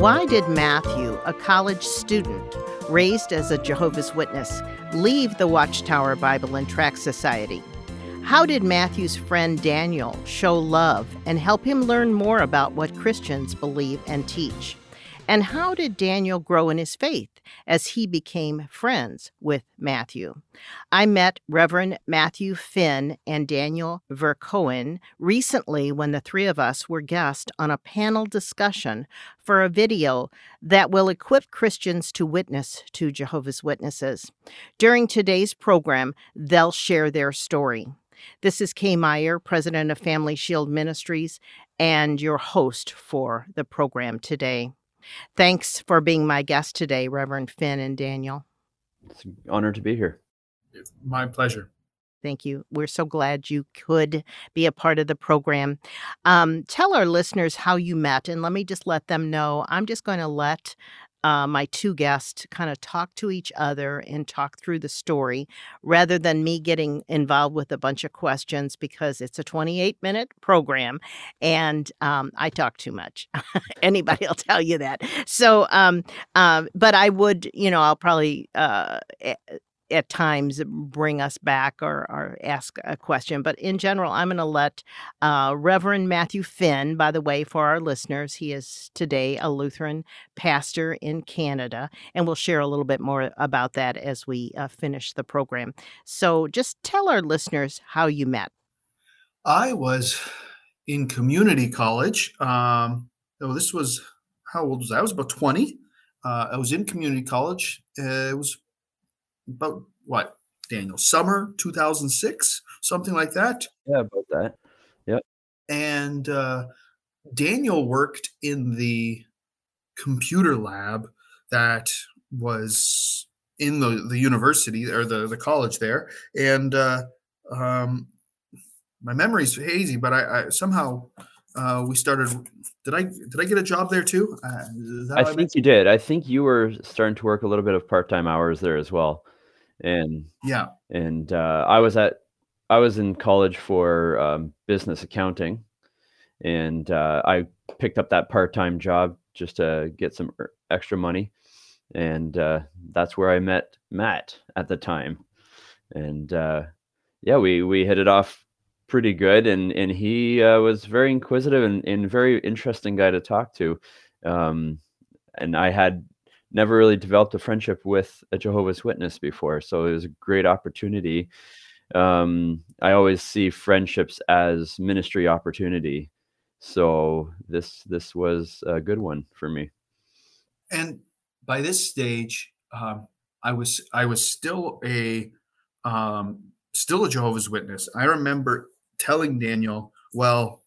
Why did Matthew, a college student raised as a Jehovah's Witness, leave the Watchtower Bible and Tract Society? How did Matthew's friend Daniel show love and help him learn more about what Christians believe and teach? And how did Daniel grow in his faith as he became friends with Matthew? I met Reverend Matthew Finn and Daniel Vercoen recently when the three of us were guests on a panel discussion for a video that will equip Christians to witness to Jehovah's Witnesses. During today's program, they'll share their story. This is Kay Meyer, president of Family Shield Ministries, and your host for the program today. Thanks for being my guest today, Reverend Finn and Daniel. It's an honor to be here. My pleasure. Thank you. We're so glad you could be a part of the program. Um, tell our listeners how you met, and let me just let them know. I'm just going to let uh, my two guests kind of talk to each other and talk through the story rather than me getting involved with a bunch of questions because it's a 28 minute program and um, I talk too much. Anybody will tell you that. So, um, uh, but I would, you know, I'll probably uh, at times bring us back or, or ask a question. But in general, I'm going to let uh, Reverend Matthew Finn, by the way, for our listeners, he is today a Lutheran pastor in Canada, and we'll share a little bit more about that as we uh, finish the program. So just tell our listeners how you met. I was in community college. Um, oh, this was how old was I? I was about 20. Uh, I was in community college. It was about what Daniel summer 2006 something like that? Yeah about that. Yep. And uh, Daniel worked in the computer lab that was in the, the university or the, the college there. And uh, um, my memory's hazy but I, I somehow uh, we started did i did i get a job there too? Uh, i think you did. I think you were starting to work a little bit of part-time hours there as well and yeah. and uh, i was at i was in college for um, business accounting. And uh, i picked up that part-time job just to get some extra money. And uh, that's where i met matt at the time. And uh, yeah we we hit it off pretty good. And and he uh, was very inquisitive and, and very interesting guy to talk to. Um, and i had never really developed a friendship with a Jehovah's Witness before. So it was a great opportunity. Um, I always see friendships as ministry opportunity. So this this was a good one for me. And by this stage, um, I was I was still a um, still a Jehovah's Witness. I remember telling Daniel, "Well,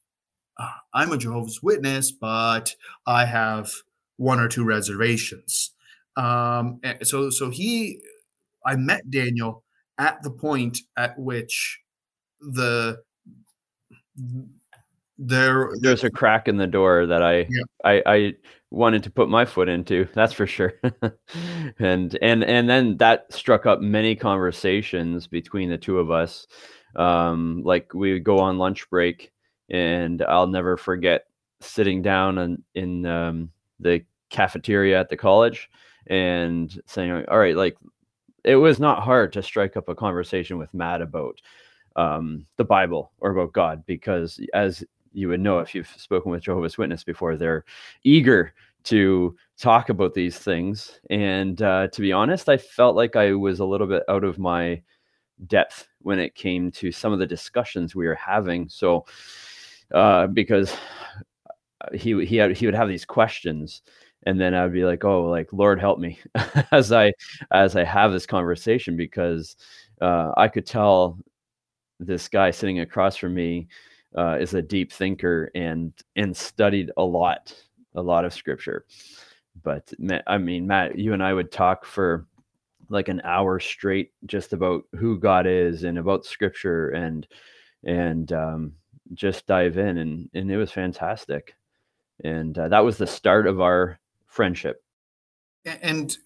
uh, I'm a Jehovah's Witness, but I have one or two reservations. Um, so so he, I met Daniel at the point at which the there there's a crack in the door that I yeah. I, I wanted to put my foot into. That's for sure. and and and then that struck up many conversations between the two of us. Um, like we would go on lunch break, and I'll never forget sitting down in, in um, the cafeteria at the college and saying, all right, like it was not hard to strike up a conversation with Matt about um, the Bible or about God, because as you would know if you've spoken with Jehovah's Witness before, they're eager to talk about these things. And uh, to be honest, I felt like I was a little bit out of my depth when it came to some of the discussions we were having. So, uh, because he he had he would have these questions and then I'd be like, "Oh, like Lord help me," as I as I have this conversation because uh, I could tell this guy sitting across from me uh, is a deep thinker and and studied a lot, a lot of scripture. But I mean, Matt, you and I would talk for like an hour straight just about who God is and about scripture and and um, just dive in and and it was fantastic and uh, that was the start of our friendship. And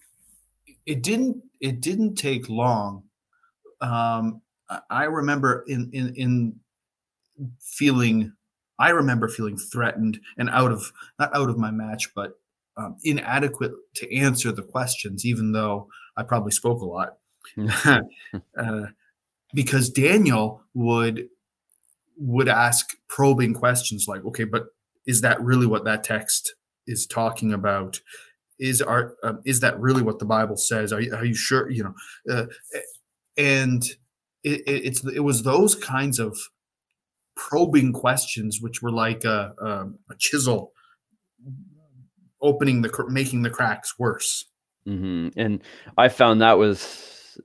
it didn't it didn't take long. Um, I remember in in in feeling I remember feeling threatened and out of not out of my match, but um, inadequate to answer the questions, even though I probably spoke a lot. uh, because Daniel would would ask probing questions like, "Okay, but is that really what that text is talking about? Is our um, is that really what the Bible says? Are you, are you sure? You know?" Uh, and it, it, it's it was those kinds of probing questions, which were like a, a, a chisel opening the making the cracks worse. Mm-hmm. And I found that was,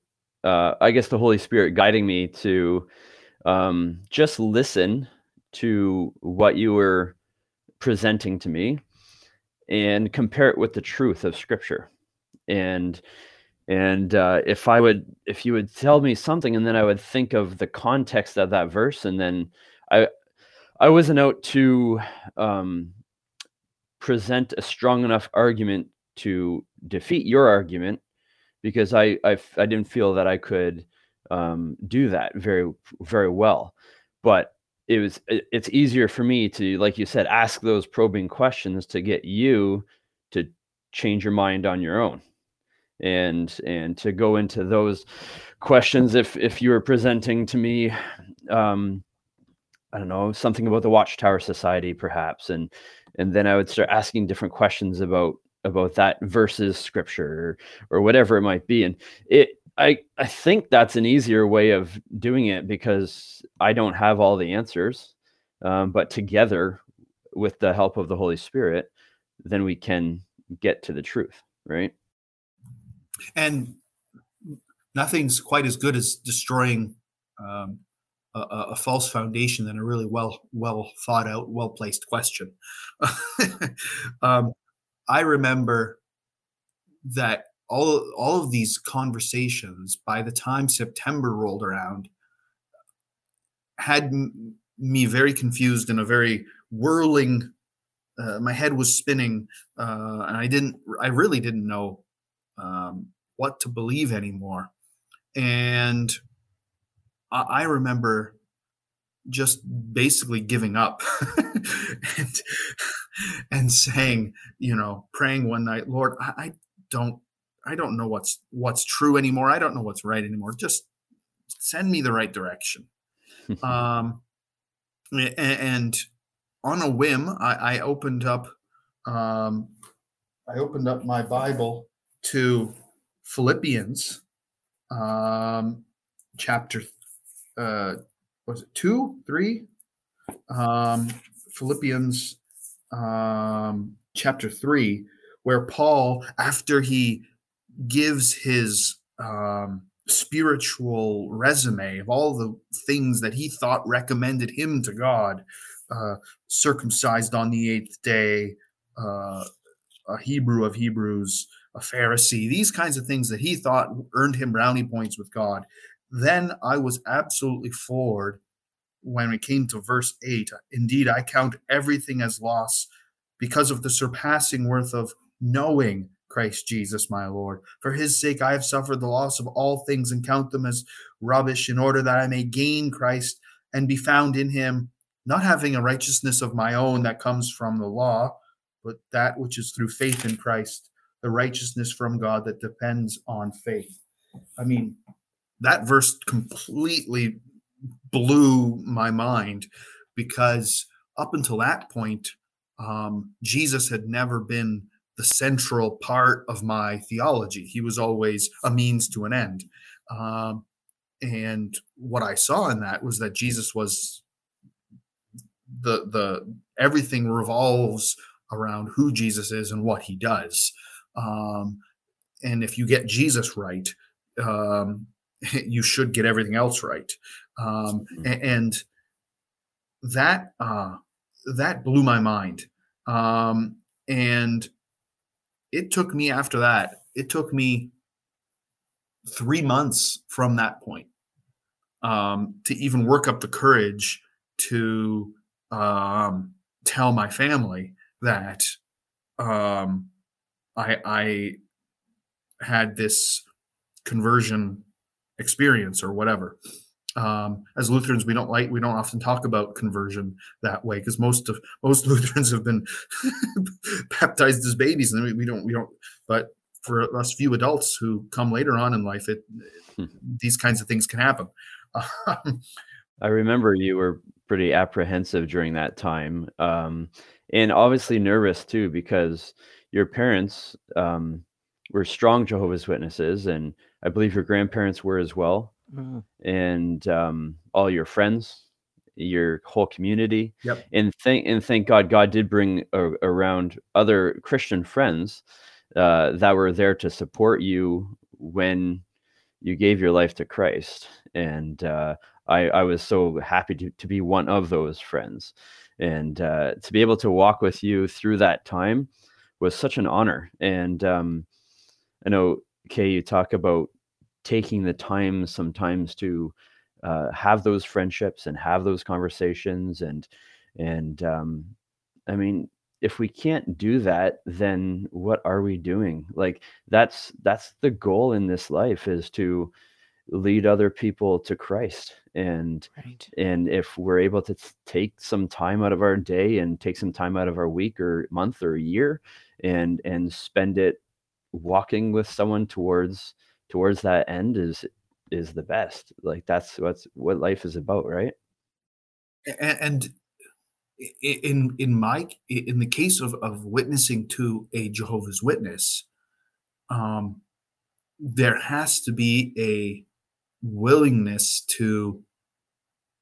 uh, I guess, the Holy Spirit guiding me to um, just listen to what you were presenting to me and compare it with the truth of Scripture. And and uh, if I would, if you would tell me something, and then I would think of the context of that verse, and then I, I wasn't out to um, present a strong enough argument to defeat your argument because I I, I didn't feel that I could um, do that very very well. But it was it's easier for me to like you said ask those probing questions to get you to change your mind on your own and and to go into those questions if if you were presenting to me um I don't know, something about the Watchtower Society, perhaps, and and then I would start asking different questions about about that versus scripture or, or whatever it might be. And it I I think that's an easier way of doing it because I don't have all the answers, um, but together with the help of the Holy Spirit, then we can get to the truth, right? And nothing's quite as good as destroying um, a, a, false foundation than a really well well thought out, well placed question. um, I remember that all all of these conversations by the time September rolled around had m- me very confused in a very whirling. Uh, my head was spinning, uh, and I didn't. I really didn't know um, what to believe anymore. And I remember just basically giving up and, and saying, you know, praying one night, Lord, I, I, don't, I don't know what's what's true anymore. I don't know what's right anymore. Just send me the right direction. um, and, and, on a whim, I, I opened up, um, I opened up my Bible to Philippians, um, chapter uh, was it two, three? Um, Philippians um, chapter three, where Paul, after he gives his um, spiritual resume of all the things that he thought recommended him to God, uh, circumcised on the eighth day, uh, a Hebrew of Hebrews, a Pharisee, these kinds of things that he thought earned him brownie points with God. Then I was absolutely floored when it came to verse 8. Indeed, I count everything as loss because of the surpassing worth of knowing Christ Jesus, my Lord. For his sake, I have suffered the loss of all things and count them as rubbish in order that I may gain Christ and be found in him, not having a righteousness of my own that comes from the law, but that which is through faith in Christ, the righteousness from God that depends on faith. I mean, that verse completely blew my mind because up until that point, um, Jesus had never been the central part of my theology. He was always a means to an end. Um, and what I saw in that was that Jesus was the the everything revolves around who Jesus is and what he does. Um, and if you get Jesus right, um, you should get everything else right. Um, mm-hmm. and, that uh, that blew my mind. Um, and it took me after that. It took me three months from that point um, to even work up the courage to um, tell my family that um, I, I had this conversion experience or whatever. Um, as Lutherans, we don't like we don't often talk about conversion that way because most of most Lutherans have been baptized as babies, and we, we don't we don't. But for us few adults who come later on in life, it hmm. these kinds of things can happen. I remember you were pretty apprehensive during that time, um, and obviously nervous too because your parents um, were strong Jehovah's Witnesses, and I believe your grandparents were as well, mm-hmm. and um, all your friends, your whole community. Yep. And thank and thank God, God did bring a, around other Christian friends uh, that were there to support you when you gave your life to Christ, and uh, I, I was so happy to, to be one of those friends, and uh, to be able to walk with you through that time was such an honor. And um, I know Kay, you talk about taking the time sometimes to uh, have those friendships and have those conversations and and um, I mean if we can't do that then what are we doing like that's that's the goal in this life is to lead other people to Christ and right. and if we're able to take some time out of our day and take some time out of our week or month or year and and spend it walking with someone towards towards that end is is the best like that's what's what life is about right? And in in my in the case of of witnessing to a jehovah's witness um there has to be a willingness to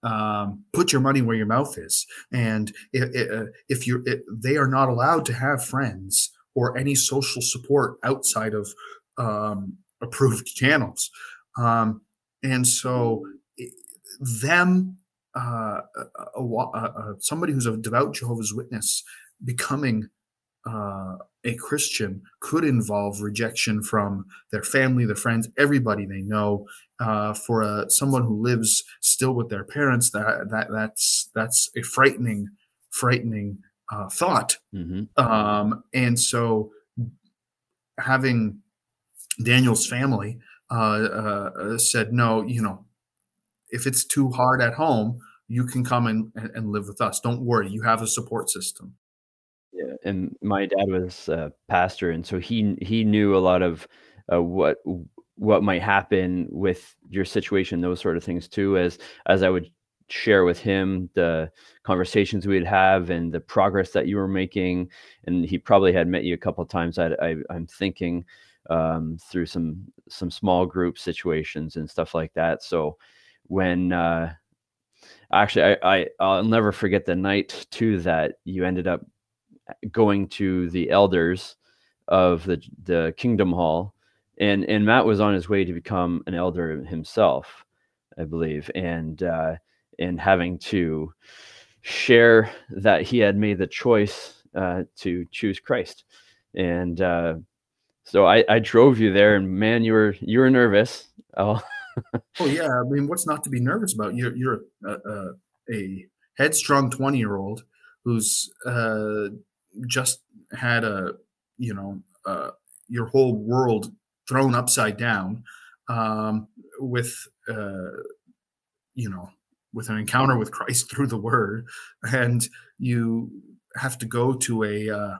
um, put your money where your mouth is. And if, uh, if if they are not allowed to have friends or any social support outside of um, approved channels. Um, and so, them, uh, a, a, a, somebody who's a devout Jehovah's Witness becoming uh, a Christian could involve rejection from their family, their friends, everybody they know. Uh, for a, someone who lives still with their parents, that that that's that's a frightening, frightening uh, thought. Mm-hmm. Um, and so having Daniel's family uh, uh, said, no, you know, if it's too hard at home, you can come and, and live with us. Don't worry, you have a support system. Yeah, and my dad was a pastor, and so he he knew a lot of uh, what what might happen with your situation, those sort of things too. As as I would share with him the conversations we'd have and the progress that you were making. And he probably had met you a couple of times. I, I, am thinking um, through some some small group situations and stuff like that. So when uh, actually I, I I'll never forget the night too that you ended up going to the elders of the the Kingdom Hall, and and Matt was on his way to become an elder himself, I believe, and uh, and having to share that he had made the choice uh, to choose Christ. And uh, so I, I drove you there, and man, you were you were nervous. Oh. oh yeah, I mean, what's not to be nervous about? You're you're a, a, a headstrong twenty year old who's uh, just had a you know uh, your whole world thrown upside down um, with uh, you know with an encounter with Christ through the Word, and you have to go to a uh,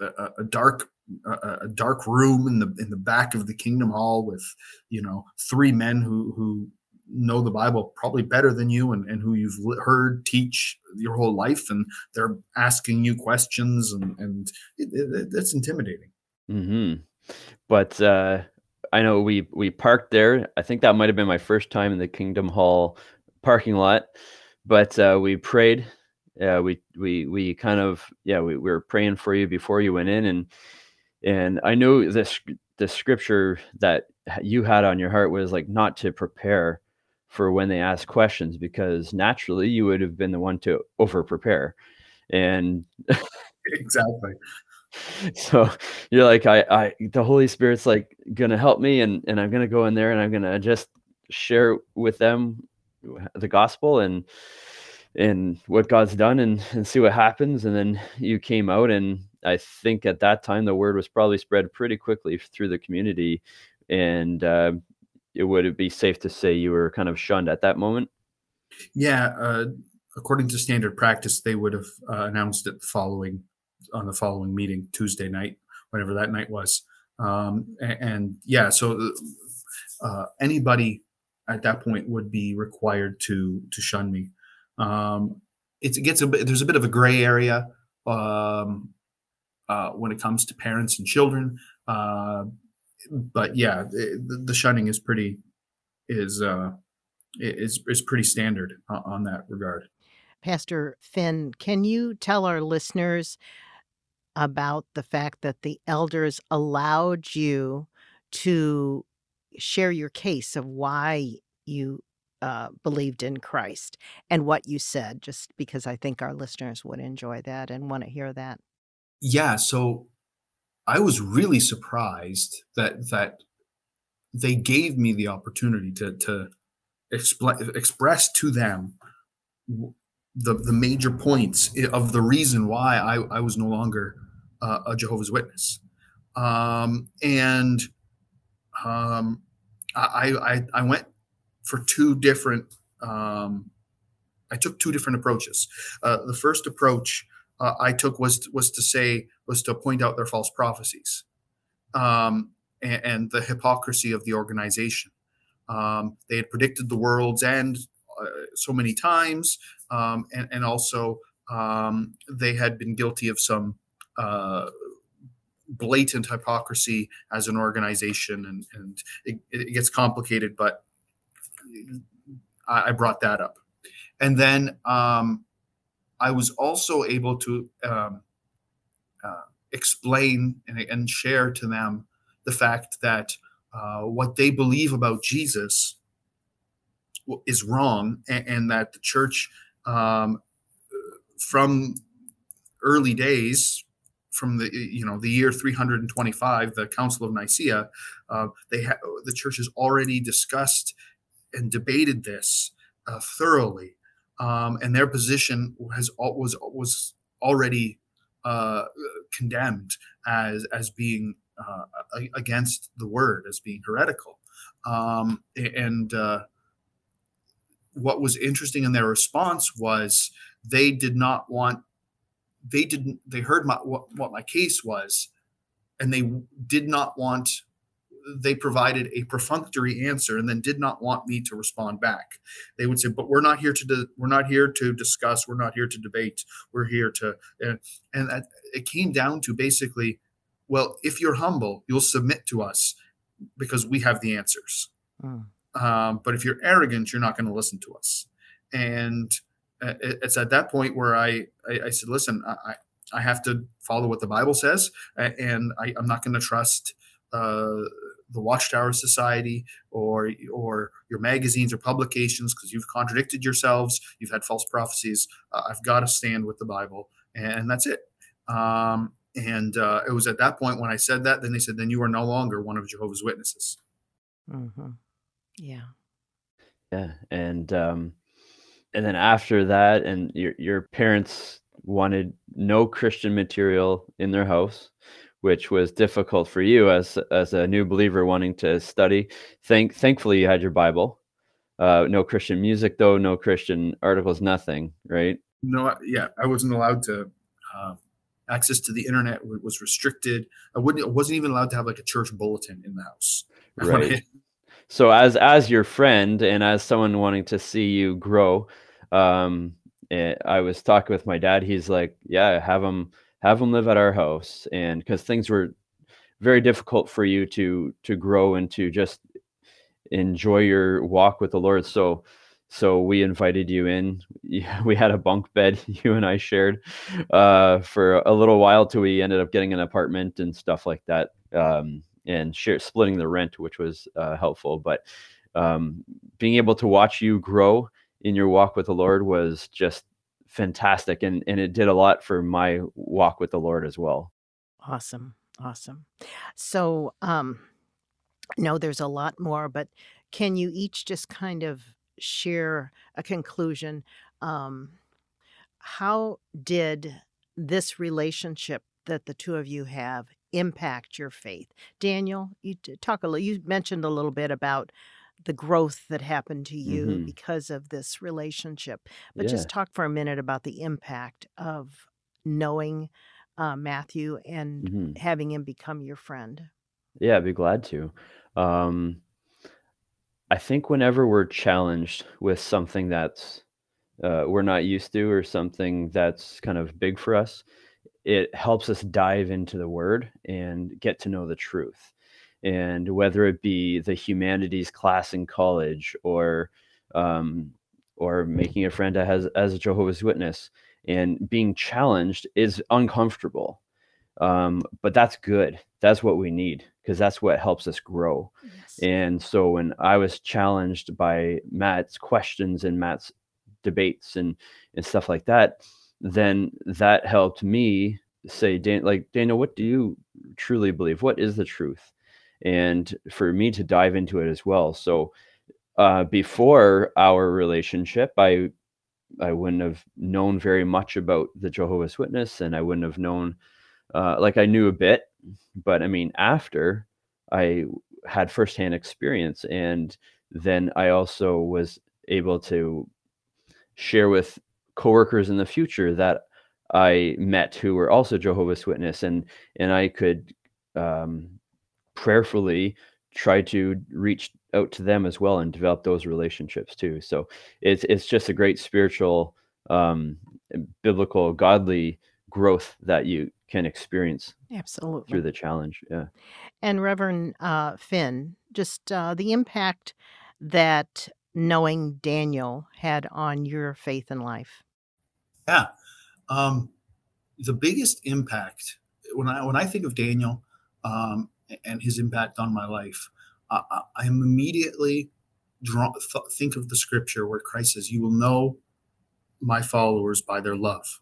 a, a, dark a, a, dark room in the in the back of the Kingdom Hall with you know three men who who know the Bible probably better than you and, and who you've heard teach your whole life, and they're asking you questions, and and it, it, it's intimidating. Hmm. But uh, I know we we parked there. I think that might have been my first time in the Kingdom Hall parking lot, but uh, we prayed. Uh, we we we kind of yeah we, we were praying for you before you went in, and and I know this the scripture that you had on your heart was like not to prepare for when they ask questions because naturally you would have been the one to over prepare and exactly so you're like I, I the holy spirit's like gonna help me and and i'm gonna go in there and i'm gonna just share with them the gospel and and what God's done and, and see what happens. And then you came out and I think at that time the word was probably spread pretty quickly through the community, and uh, it would be safe to say you were kind of shunned at that moment. Yeah, uh, according to standard practice, they would have uh, announced it following on the following meeting Tuesday night, whatever that night was. Um, and, and, yeah, so uh, anybody at that point would be required to to shun me. Um, it gets a bit. There's a bit of a gray area um, uh, when it comes to parents and children. Uh, but yeah, the, the, shunning is pretty is uh, is is pretty standard on that regard. Pastor Finn, can you tell our listeners about the fact that the elders allowed you to share your case of why you uh, believed in Christ and what you said, just because I think our listeners would enjoy that and want to hear that. Yeah, so I was really surprised that that they gave me the opportunity to to expl- express to them the the major points of the reason why I, I was no longer uh, a Jehovah's Witness, um, and um, I, I I went for two different. Um, I took two different approaches. Uh, the first approach uh, I took was was to say was to point out their false prophecies, um, and, and, the hypocrisy of the organization. Um, they had predicted the world's end uh, so many times, um, and, and, also um, they had been guilty of some uh, blatant hypocrisy as an organization, and, and it, it, gets complicated. But I, I, brought that up, and then um, I was also able to um, uh, explain and, and, share to them the fact that uh, what they believe about Jesus is wrong, and, and that the church, um, from early days, from the you know the year 325, the Council of Nicaea, uh, they ha- the church has already discussed and debated this uh, thoroughly, um, and their position has was was already uh, condemned as as being uh, against the word, as being heretical, um, and uh, what was interesting in their response was they did not want they didn't they heard my what, what my case was and they did not want they provided a perfunctory answer and then did not want me to respond back. They would say but we're not here to we're not here to discuss we're not here to debate we're here to and, and that, it came down to basically well if you're humble you'll submit to us because we have the answers. Mm. um, but if you're arrogant you're not going to listen to us. And it's at that point where I, I, I said, listen, I, I have to follow what the Bible says, and I, am not going to trust uh, the Watchtower Society or or your magazines or publications because you've contradicted yourselves. You've had false prophecies. Uh, I've got to stand with the Bible, and that's it. Um, and uh, it was at that point when I said that, then they said, then you are no longer one of Jehovah's Witnesses. Mm-hmm. Yeah. Yeah, and um, and then after that, and your your parents wanted no Christian material in their house, which was difficult for you as as a new believer wanting to study. Thank thankfully you had your Bible. Uh, no Christian music though, no Christian articles, nothing, right? No, yeah, I wasn't allowed to. Uh, access to the internet was restricted. I wouldn't. I wasn't even allowed to have like a church bulletin in the house. Right so as as your friend and as someone wanting to see you grow um eh, i was talking with my dad he's like yeah have him have them live at our house and because things were very difficult for you to to grow and to just enjoy your walk with the lord so so we invited you in we had a bunk bed you and i shared uh, for a little while till we ended up getting an apartment and stuff like that um, and share splitting the rent, which was uh, helpful. But um, being able to watch you grow in your walk with the Lord was just fantastic, and and it did a lot for my walk with the Lord as well. Awesome, awesome. So, um, no, there's a lot more, but can you each just kind of share a conclusion? Um, how did this relationship that the two of you have impact your faith. Daniel, you talk a little, you mentioned a little bit about the growth that happened to you Mhm. because of this relationship. But Yeah. just talk for a minute about the impact of knowing uh, Matthew and Mhm. having him become your friend. Yeah, I'd be glad to. Um, I think whenever we're challenged with something that's uh, we're not used to or something that's kind of big for us, it helps us dive into the word and get to know the truth. And whether it be the humanities class in college or um, or making a friend as as a Jehovah's Witness and being challenged is uncomfortable. Um, but that's good. That's what we need because that's what helps us grow. Yes. And so when I was challenged by Matt's questions and Matt's debates and and stuff like that, then that helped me say, Dan, like Daniel, what do you truly believe? What is the truth? And for me to dive into it as well. So uh, before our relationship, I I wouldn't have known very much about the Jehovah's Witness, and I wouldn't have known uh, like I knew a bit, but I mean after I had firsthand experience, and then I also was able to share with coworkers in the future that I met who were also Jehovah's Witness, and and I could um, prayerfully try to reach out to them as well and develop those relationships too. So it's it's just a great spiritual, um, biblical, godly growth that you can experience Absolutely. through the challenge. Yeah. And Reverend uh, Finn, just uh, the impact that knowing Daniel had on your faith and life. Yeah. Um, the biggest impact when I when I think of Daniel um, and his impact on my life, I, am immediately drawn. Th- think of the scripture where Christ says, "You will know my followers by their love."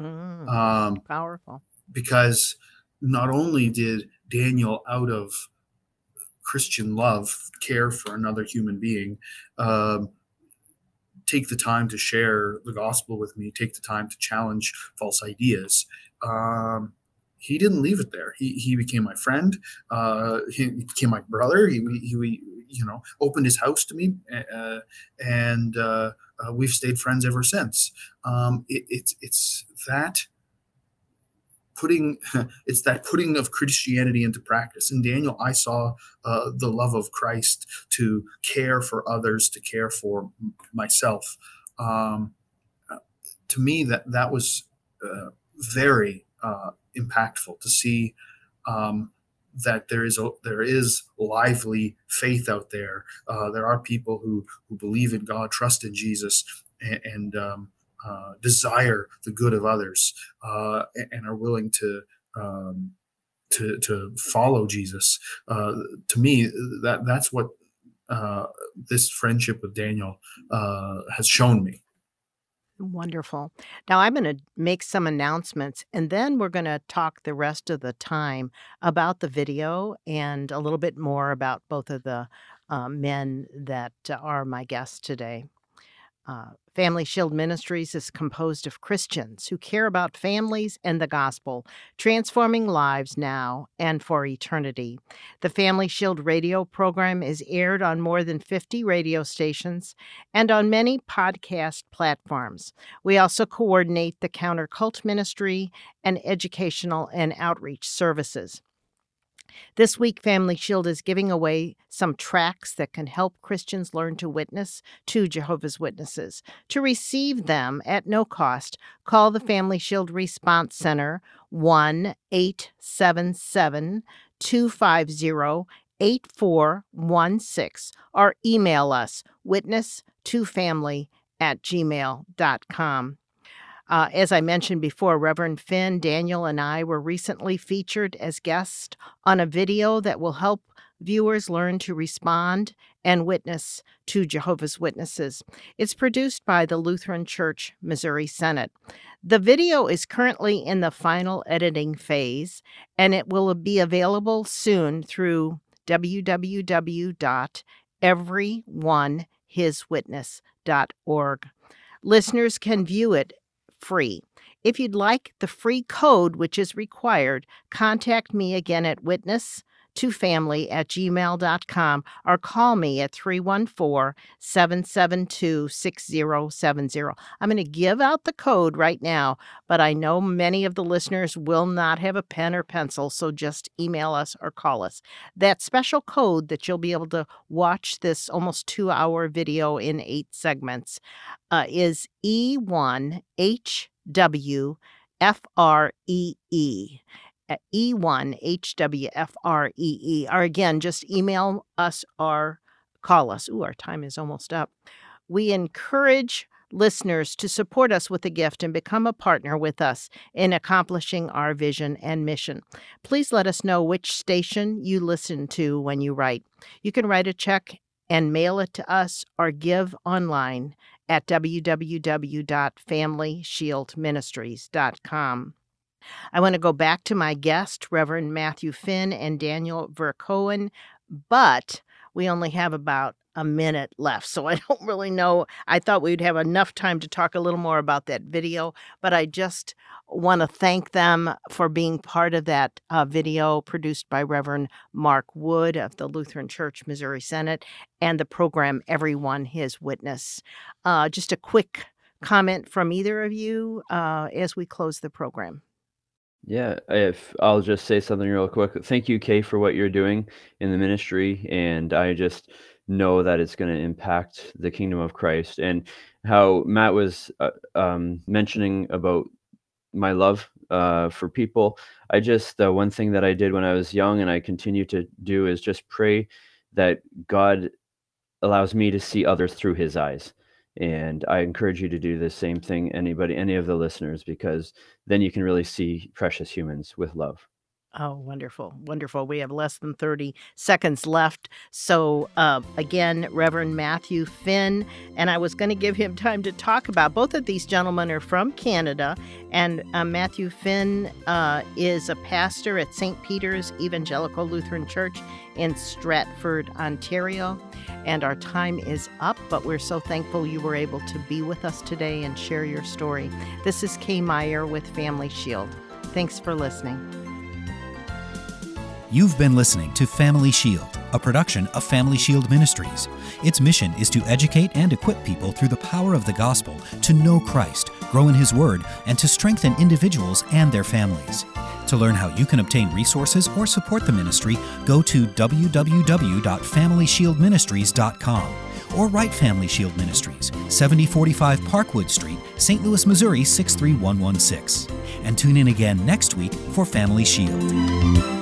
Mm, Um, powerful. because not only did Daniel, out of Christian love, care for another human being, um, take the time to share the gospel with me, take the time to challenge false ideas. Um, he didn't leave it there. He, he became my friend. Uh, he became my brother. He, he, you know opened his house to me, uh, and uh, we've stayed friends ever since. Um, it, it's it's that putting it's that putting of christianity into practice in daniel i saw uh, the love of christ to care for others to care for myself um, uh, to me that that was uh, very uh, impactful to see um, that there is there is lively faith out there uh, there are people who who believe in god trust in jesus and, and um, uh, desire the good of others uh, and, and are willing to um, to to follow Jesus. Uh, to me, that that's what uh, this friendship with Daniel uh, has shown me. Wonderful. Now I'm going to make some announcements and then we're going to talk the rest of the time about the video and a little bit more about both of the uh, men that are my guests today. Uh, Family Shield Ministries is composed of Christians who care about families and the gospel, transforming lives now and for eternity. The Family Shield radio program is aired on more than 50 radio stations and on many podcast platforms. We also coordinate the Counter Cult Ministry and educational and outreach services. This week, Family Shield is giving away some tracts that can help Christians learn to witness to Jehovah's Witnesses. To receive them at no cost, call the Family Shield Response Center 1 877 250 8416 or email us witness2family at gmail.com. Uh, as I mentioned before, Reverend Finn, Daniel, and I were recently featured as guests on a video that will help viewers learn to respond and witness to Jehovah's Witnesses. It's produced by the Lutheran Church Missouri Synod. The video is currently in the final editing phase, and it will be available soon through www.everyonehiswitness.org. Listeners can view it free. If you'd like the free code, which is required, contact me again at witness to family at gmail.com or call me at 314 772 6070. I'm going to give out the code right now, but I know many of the listeners will not have a pen or pencil, so just email us or call us. That special code that you'll be able to watch this almost two hour video in eight segments uh, is E1HWFREE at E1HWFREE. Or again, just email us or call us. Ooh, our time is almost up. We encourage listeners to support us with a gift and become a partner with us in accomplishing our vision and mission. Please let us know which station you listen to when you write. You can write a check and mail it to us or give online at www.familyshieldministries.com. I want to go back to my guest, Reverend Matthew Finn and Daniel Vercohen, but we only have about a minute left. So I don't really know. I thought we'd have enough time to talk a little more about that video, but I just want to thank them for being part of that uh, video produced by Reverend Mark Wood of the Lutheran Church Missouri Synod and the program Everyone His Witness. Uh, just a quick comment from either of you uh, as we close the program. Yeah, if I'll just say something real quick. Thank you, Kay, for what you're doing in the ministry. And I just know that it's going to impact the kingdom of Christ. And how Matt was uh, um, mentioning about my love uh, for people. I just, uh, one thing that I did when I was young and I continue to do is just pray that God allows me to see others through his eyes and i encourage you to do the same thing anybody any of the listeners because then you can really see precious humans with love Oh, wonderful. Wonderful. We have less than 30 seconds left. So, uh, again, Reverend Matthew Finn, and I was going to give him time to talk about both of these gentlemen are from Canada, and uh, Matthew Finn uh, is a pastor at St. Peter's Evangelical Lutheran Church in Stratford, Ontario. And our time is up, but we're so thankful you were able to be with us today and share your story. This is Kay Meyer with Family Shield. Thanks for listening. You've been listening to Family Shield, a production of Family Shield Ministries. Its mission is to educate and equip people through the power of the gospel to know Christ, grow in His Word, and to strengthen individuals and their families. To learn how you can obtain resources or support the ministry, go to www.familyshieldministries.com or write Family Shield Ministries, 7045 Parkwood Street, St. Louis, Missouri 63116. And tune in again next week for Family Shield.